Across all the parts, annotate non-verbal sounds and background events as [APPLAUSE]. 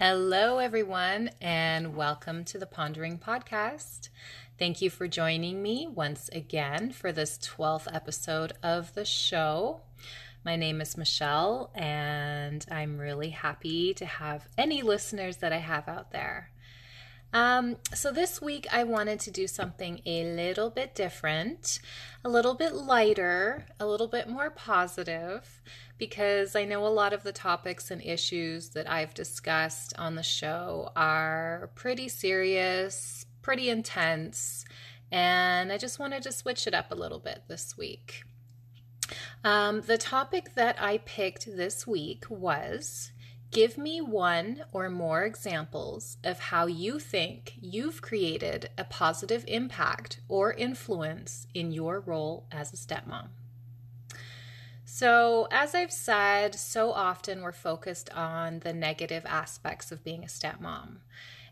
Hello, everyone, and welcome to the Pondering Podcast. Thank you for joining me once again for this 12th episode of the show. My name is Michelle, and I'm really happy to have any listeners that I have out there. Um, so, this week I wanted to do something a little bit different, a little bit lighter, a little bit more positive, because I know a lot of the topics and issues that I've discussed on the show are pretty serious, pretty intense, and I just wanted to switch it up a little bit this week. Um, the topic that I picked this week was Give me one or more examples of how you think you've created a positive impact or influence in your role as a stepmom. So, as I've said, so often we're focused on the negative aspects of being a stepmom,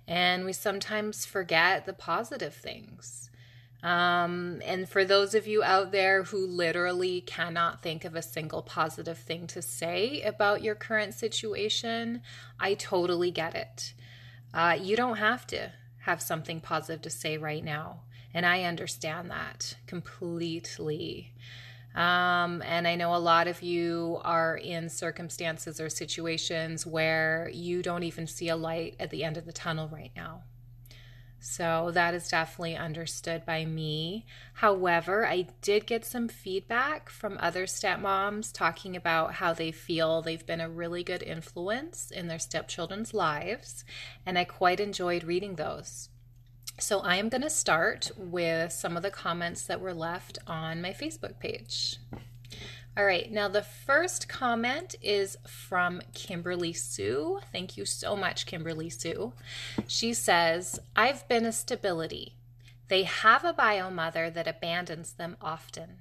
and we sometimes forget the positive things. Um, and for those of you out there who literally cannot think of a single positive thing to say about your current situation, I totally get it. Uh, you don't have to have something positive to say right now. And I understand that completely. Um, and I know a lot of you are in circumstances or situations where you don't even see a light at the end of the tunnel right now. So that is definitely understood by me. However, I did get some feedback from other stepmoms talking about how they feel they've been a really good influence in their stepchildren's lives, and I quite enjoyed reading those. So I am going to start with some of the comments that were left on my Facebook page. All right, now the first comment is from Kimberly Sue. Thank you so much, Kimberly Sue. She says, I've been a stability. They have a bio mother that abandons them often,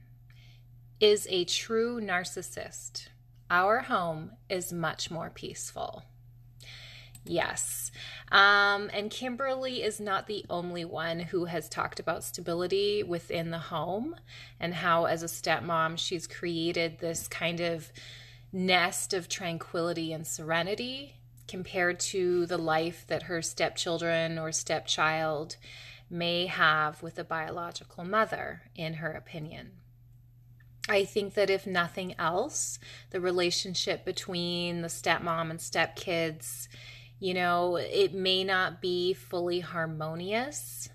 is a true narcissist. Our home is much more peaceful. Yes. Um, and Kimberly is not the only one who has talked about stability within the home and how, as a stepmom, she's created this kind of nest of tranquility and serenity compared to the life that her stepchildren or stepchild may have with a biological mother, in her opinion. I think that if nothing else, the relationship between the stepmom and stepkids you know, it may not be fully harmonious,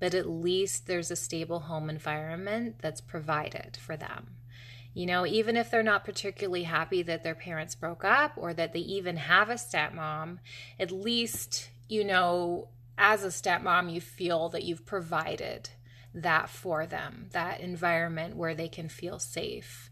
but at least there's a stable home environment that's provided for them. You know, even if they're not particularly happy that their parents broke up or that they even have a stepmom, at least, you know, as a stepmom, you feel that you've provided that for them, that environment where they can feel safe.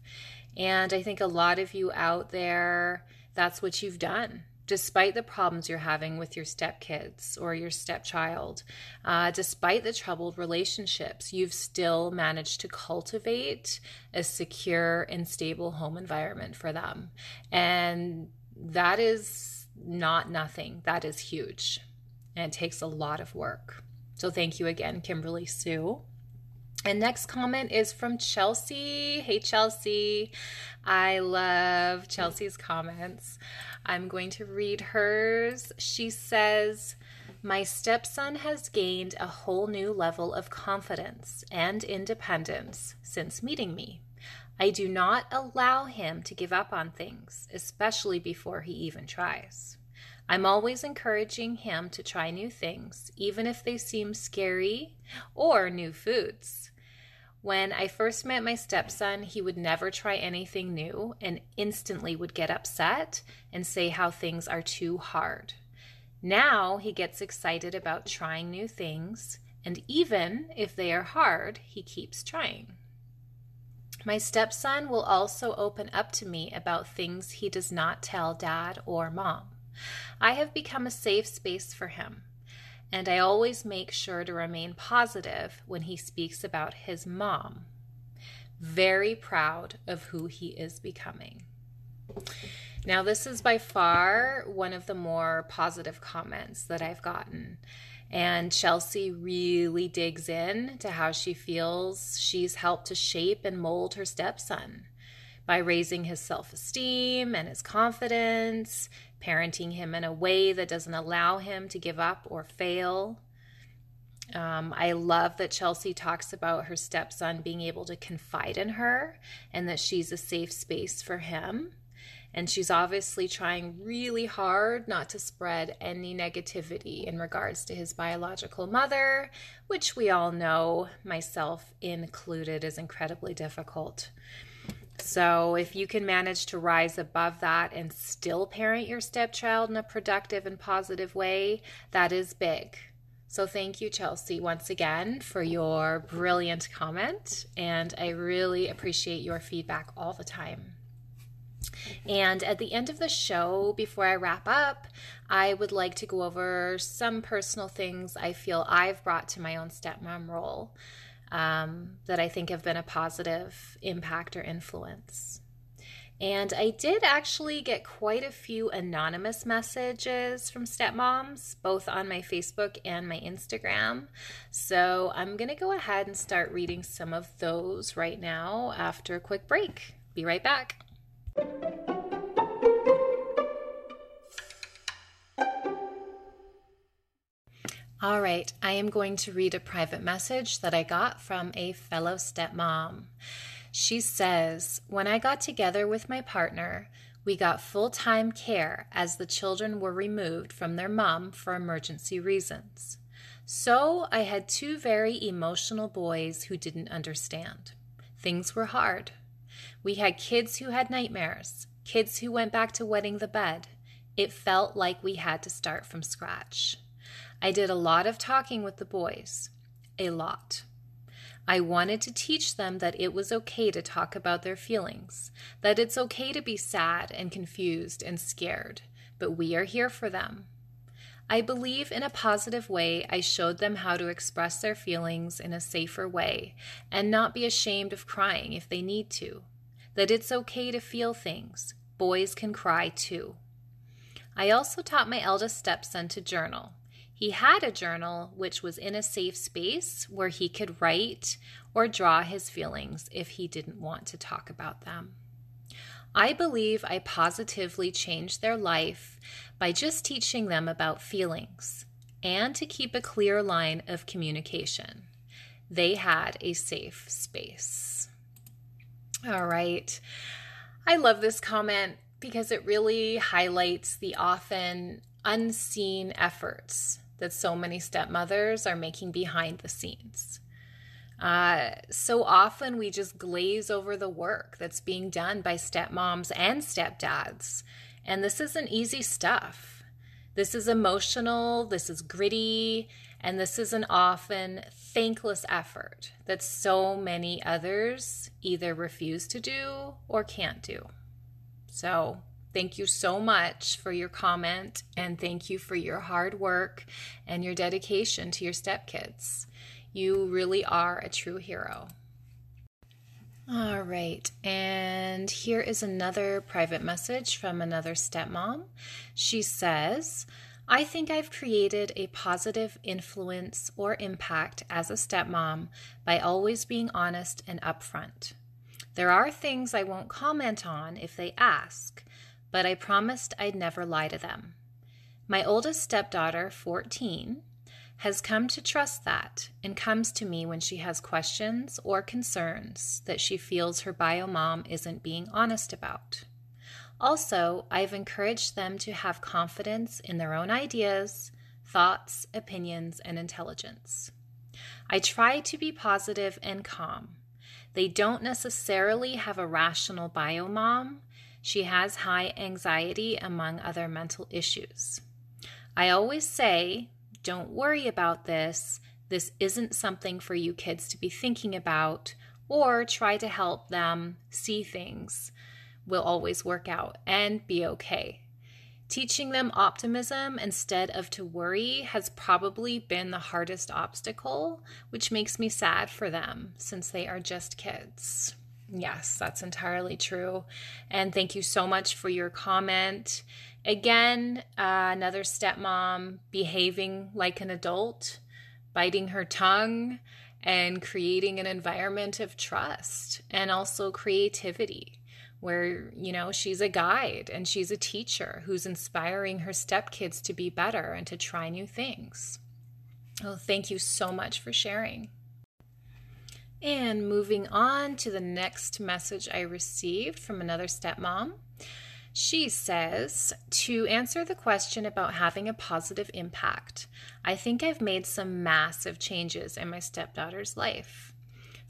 And I think a lot of you out there, that's what you've done despite the problems you're having with your stepkids or your stepchild, uh, despite the troubled relationships, you've still managed to cultivate a secure and stable home environment for them. And that is not nothing, that is huge. And it takes a lot of work. So, thank you again, Kimberly Sue. And next comment is from Chelsea. Hey, Chelsea. I love Chelsea's comments. I'm going to read hers. She says, My stepson has gained a whole new level of confidence and independence since meeting me. I do not allow him to give up on things, especially before he even tries. I'm always encouraging him to try new things, even if they seem scary or new foods. When I first met my stepson, he would never try anything new and instantly would get upset and say how things are too hard. Now he gets excited about trying new things, and even if they are hard, he keeps trying. My stepson will also open up to me about things he does not tell dad or mom. I have become a safe space for him and I always make sure to remain positive when he speaks about his mom. Very proud of who he is becoming. Now, this is by far one of the more positive comments that I've gotten. And Chelsea really digs in to how she feels she's helped to shape and mold her stepson by raising his self esteem and his confidence, parenting him in a way that doesn't allow him to give up or fail. Um, I love that Chelsea talks about her stepson being able to confide in her and that she's a safe space for him. And she's obviously trying really hard not to spread any negativity in regards to his biological mother, which we all know, myself included, is incredibly difficult. So, if you can manage to rise above that and still parent your stepchild in a productive and positive way, that is big. So, thank you, Chelsea, once again for your brilliant comment. And I really appreciate your feedback all the time. And at the end of the show, before I wrap up, I would like to go over some personal things I feel I've brought to my own stepmom role um, that I think have been a positive impact or influence. And I did actually get quite a few anonymous messages from stepmoms, both on my Facebook and my Instagram. So I'm going to go ahead and start reading some of those right now after a quick break. Be right back. All right, I am going to read a private message that I got from a fellow stepmom. She says, When I got together with my partner, we got full time care as the children were removed from their mom for emergency reasons. So I had two very emotional boys who didn't understand. Things were hard. We had kids who had nightmares, kids who went back to wetting the bed. It felt like we had to start from scratch. I did a lot of talking with the boys. A lot. I wanted to teach them that it was okay to talk about their feelings, that it's okay to be sad and confused and scared, but we are here for them. I believe in a positive way I showed them how to express their feelings in a safer way and not be ashamed of crying if they need to, that it's okay to feel things. Boys can cry too. I also taught my eldest stepson to journal. He had a journal which was in a safe space where he could write or draw his feelings if he didn't want to talk about them. I believe I positively changed their life by just teaching them about feelings and to keep a clear line of communication. They had a safe space. All right. I love this comment because it really highlights the often unseen efforts that so many stepmothers are making behind the scenes. Uh, so often we just glaze over the work that's being done by stepmoms and stepdads. And this isn't easy stuff. This is emotional, this is gritty, and this is an often thankless effort that so many others either refuse to do or can't do. So, Thank you so much for your comment and thank you for your hard work and your dedication to your stepkids. You really are a true hero. All right, and here is another private message from another stepmom. She says, I think I've created a positive influence or impact as a stepmom by always being honest and upfront. There are things I won't comment on if they ask, but I promised I'd never lie to them. My oldest stepdaughter, 14, has come to trust that and comes to me when she has questions or concerns that she feels her bio mom isn't being honest about. Also, I've encouraged them to have confidence in their own ideas, thoughts, opinions, and intelligence. I try to be positive and calm. They don't necessarily have a rational bio mom, she has high anxiety, among other mental issues. I always say, don't worry about this. This isn't something for you kids to be thinking about, or try to help them see things will always work out and be okay. Teaching them optimism instead of to worry has probably been the hardest obstacle, which makes me sad for them since they are just kids. Yes, that's entirely true. And thank you so much for your comment. Again, uh, another stepmom behaving like an adult, biting her tongue, and creating an environment of trust and also creativity where, you know, she's a guide and she's a teacher who's inspiring her stepkids to be better and to try new things. Oh, thank you so much for sharing. And moving on to the next message I received from another stepmom. She says, to answer the question about having a positive impact, I think I've made some massive changes in my stepdaughter's life.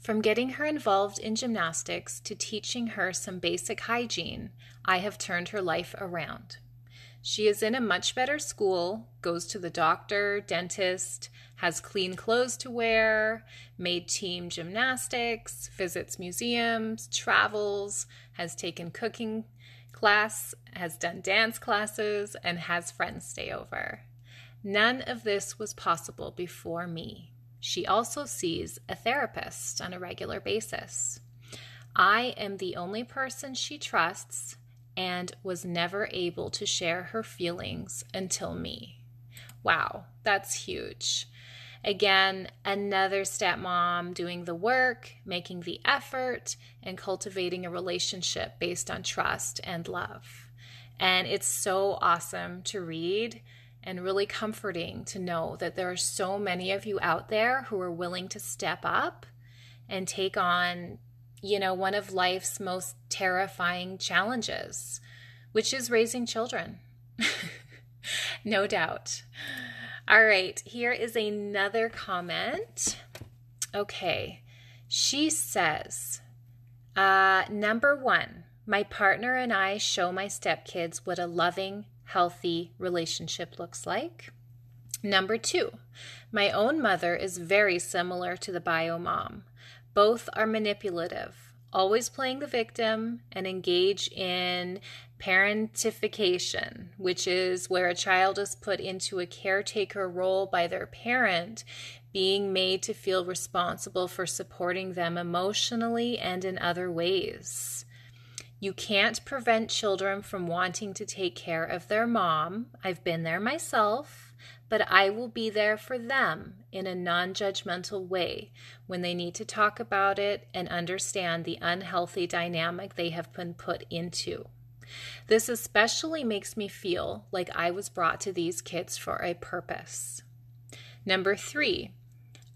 From getting her involved in gymnastics to teaching her some basic hygiene, I have turned her life around. She is in a much better school, goes to the doctor, dentist, has clean clothes to wear, made team gymnastics, visits museums, travels, has taken cooking class, has done dance classes, and has friends stay over. None of this was possible before me. She also sees a therapist on a regular basis. I am the only person she trusts and was never able to share her feelings until me. Wow, that's huge. Again, another stepmom doing the work, making the effort, and cultivating a relationship based on trust and love. And it's so awesome to read and really comforting to know that there are so many of you out there who are willing to step up and take on, you know, one of life's most terrifying challenges, which is raising children. [LAUGHS] no doubt. All right, here is another comment. Okay, she says, uh, number one, my partner and I show my stepkids what a loving, healthy relationship looks like. Number two, my own mother is very similar to the bio mom. Both are manipulative, always playing the victim, and engage in parentification, which is where a child is put into a caretaker role by their parent, being made to feel responsible for supporting them emotionally and in other ways. You can't prevent children from wanting to take care of their mom. I've been there myself, but I will be there for them in a non judgmental way when they need to talk about it and understand the unhealthy dynamic they have been put into. This especially makes me feel like I was brought to these kids for a purpose. Number three,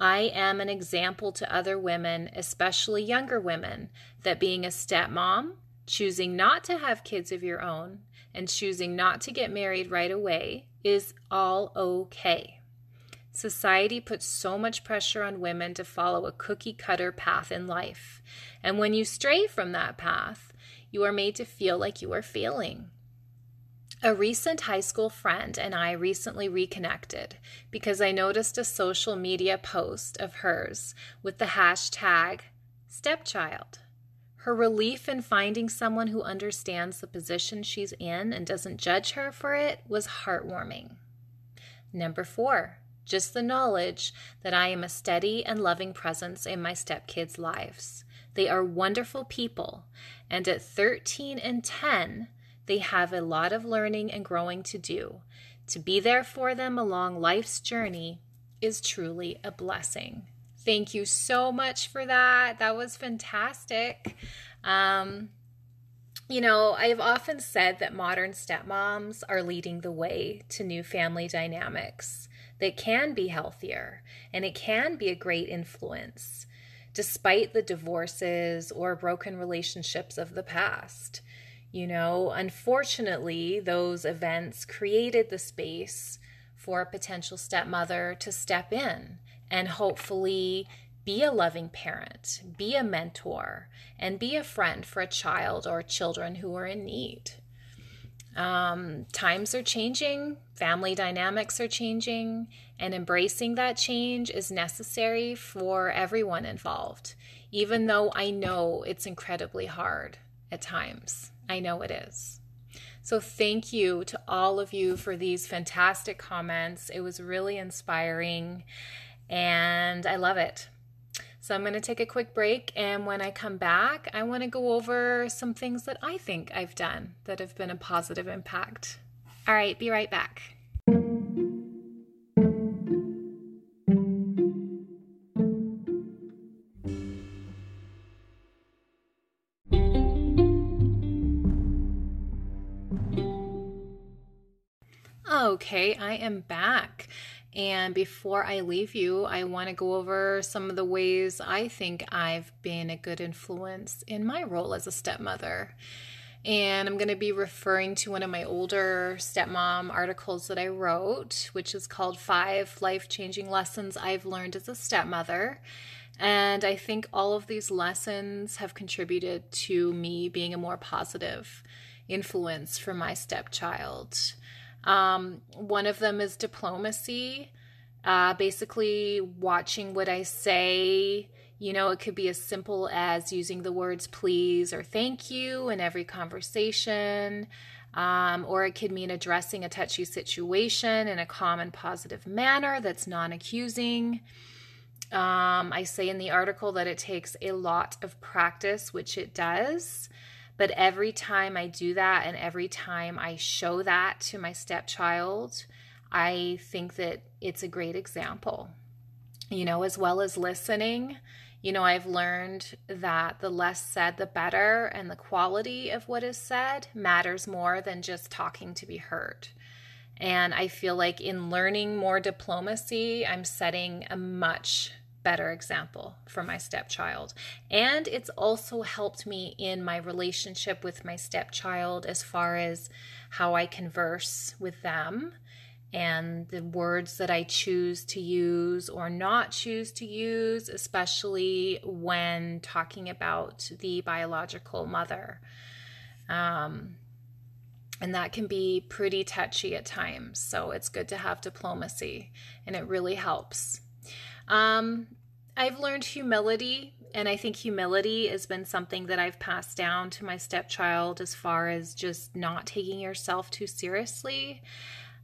I am an example to other women, especially younger women, that being a stepmom, choosing not to have kids of your own, and choosing not to get married right away is all okay. Society puts so much pressure on women to follow a cookie cutter path in life. And when you stray from that path, you are made to feel like you are failing. A recent high school friend and I recently reconnected because I noticed a social media post of hers with the hashtag stepchild. Her relief in finding someone who understands the position she's in and doesn't judge her for it was heartwarming. Number four, just the knowledge that I am a steady and loving presence in my stepkids' lives. They are wonderful people, and at 13 and 10, they have a lot of learning and growing to do. To be there for them along life's journey is truly a blessing. Thank you so much for that. That was fantastic. Um, you know, I've often said that modern stepmoms are leading the way to new family dynamics that can be healthier and it can be a great influence despite the divorces or broken relationships of the past. You know, unfortunately, those events created the space for a potential stepmother to step in and hopefully be a loving parent, be a mentor, and be a friend for a child or children who are in need. Um, times are changing, family dynamics are changing, and embracing that change is necessary for everyone involved, even though I know it's incredibly hard at times. I know it is. So, thank you to all of you for these fantastic comments. It was really inspiring, and I love it. So I'm going to take a quick break. And when I come back, I want to go over some things that I think I've done that have been a positive impact. All right, be right back. Okay, I am back. And before I leave you, I want to go over some of the ways I think I've been a good influence in my role as a stepmother. And I'm going to be referring to one of my older stepmom articles that I wrote, which is called Five Life Changing Lessons I've Learned as a Stepmother. And I think all of these lessons have contributed to me being a more positive influence for my stepchild. Um, one of them is diplomacy, uh, basically watching what I say. You know, it could be as simple as using the words please or thank you in every conversation. Um, or it could mean addressing a touchy situation in a calm and positive manner that's non accusing. Um, I say in the article that it takes a lot of practice, which it does. But every time I do that and every time I show that to my stepchild, I think that it's a great example. You know, as well as listening, you know, I've learned that the less said, the better, and the quality of what is said matters more than just talking to be heard. And I feel like in learning more diplomacy, I'm setting a much better example for my stepchild. And it's also helped me in my relationship with my stepchild as far as how I converse with them and the words that I choose to use or not choose to use, especially when talking about the biological mother. Um, and that can be pretty touchy at times. So it's good to have diplomacy, and it really helps. Um, I've learned humility, and I think humility has been something that I've passed down to my stepchild as far as just not taking yourself too seriously,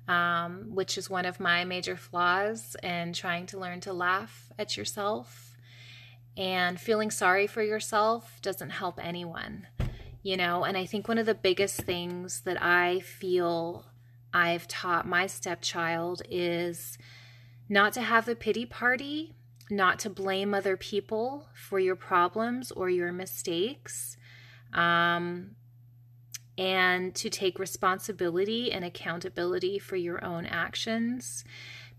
um, which is one of my major flaws, and trying to learn to laugh at yourself. And feeling sorry for yourself doesn't help anyone, you know. And I think one of the biggest things that I feel I've taught my stepchild is not to have a pity party, not to blame other people for your problems or your mistakes, um, and to take responsibility and accountability for your own actions.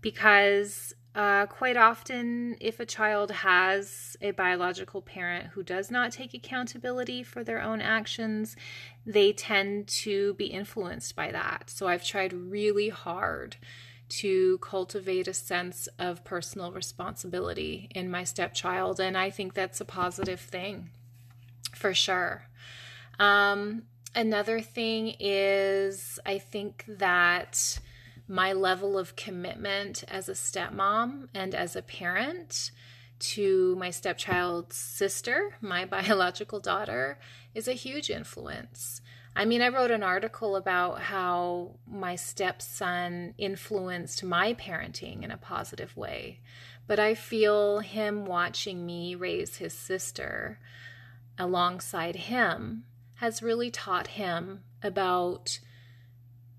Because uh, quite often, if a child has a biological parent who does not take accountability for their own actions, they tend to be influenced by that. So I've tried really hard to cultivate a sense of personal responsibility in my stepchild. And I think that's a positive thing for sure. Um, another thing is, I think that my level of commitment as a stepmom and as a parent to my stepchild's sister, my [LAUGHS] biological daughter, is a huge influence. I mean, I wrote an article about how my stepson influenced my parenting in a positive way, but I feel him watching me raise his sister alongside him has really taught him about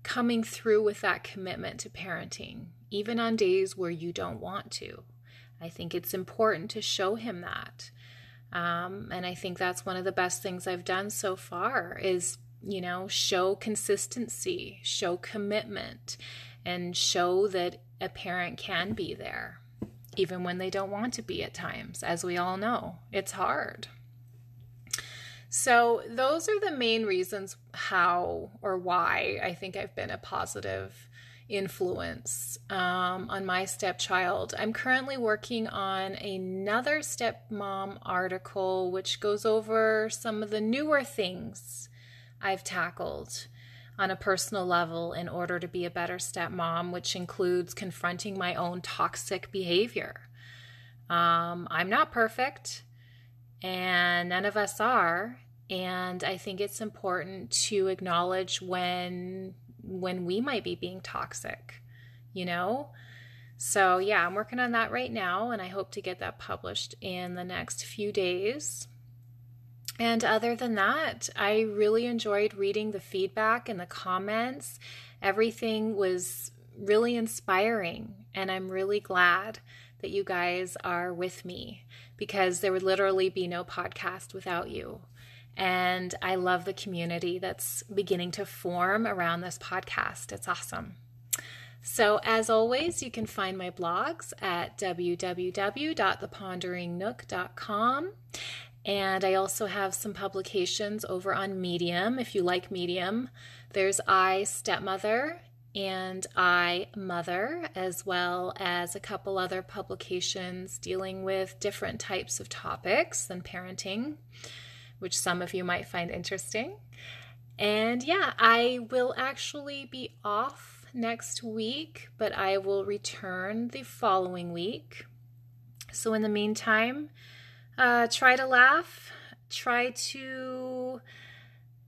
coming through with that commitment to parenting, even on days where you don't want to. I think it's important to show him that. Um, and I think that's one of the best things I've done so far is you know, show consistency, show commitment, and show that a parent can be there, even when they don't want to be at times. As we all know, it's hard. So, those are the main reasons how or why I think I've been a positive influence um, on my stepchild. I'm currently working on another stepmom article, which goes over some of the newer things I've tackled on a personal level in order to be a better stepmom, which includes confronting my own toxic behavior. Um, I'm not perfect, and none of us are. And I think it's important to acknowledge when when we might be being toxic, you know? So, yeah, I'm working on that right now, and I hope to get that published in the next few days. And other than that, I really enjoyed reading the feedback and the comments. Everything was really inspiring, and I'm really glad that you guys are with me because there would literally be no podcast without you. And I love the community that's beginning to form around this podcast. It's awesome. So, as always, you can find my blogs at www.theponderingnook.com. And I also have some publications over on Medium. If you like Medium, there's I Stepmother and I Mother, as well as a couple other publications dealing with different types of topics than parenting, which some of you might find interesting. And yeah, I will actually be off next week, but I will return the following week. So, in the meantime, uh, try to laugh, try to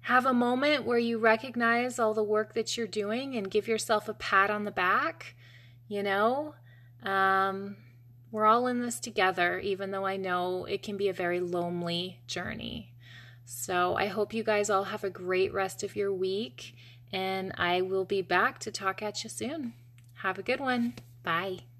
have a moment where you recognize all the work that you're doing and give yourself a pat on the back. You know, um, we're all in this together, even though I know it can be a very lonely journey. So I hope you guys all have a great rest of your week, and I will be back to talk at you soon. Have a good one. Bye.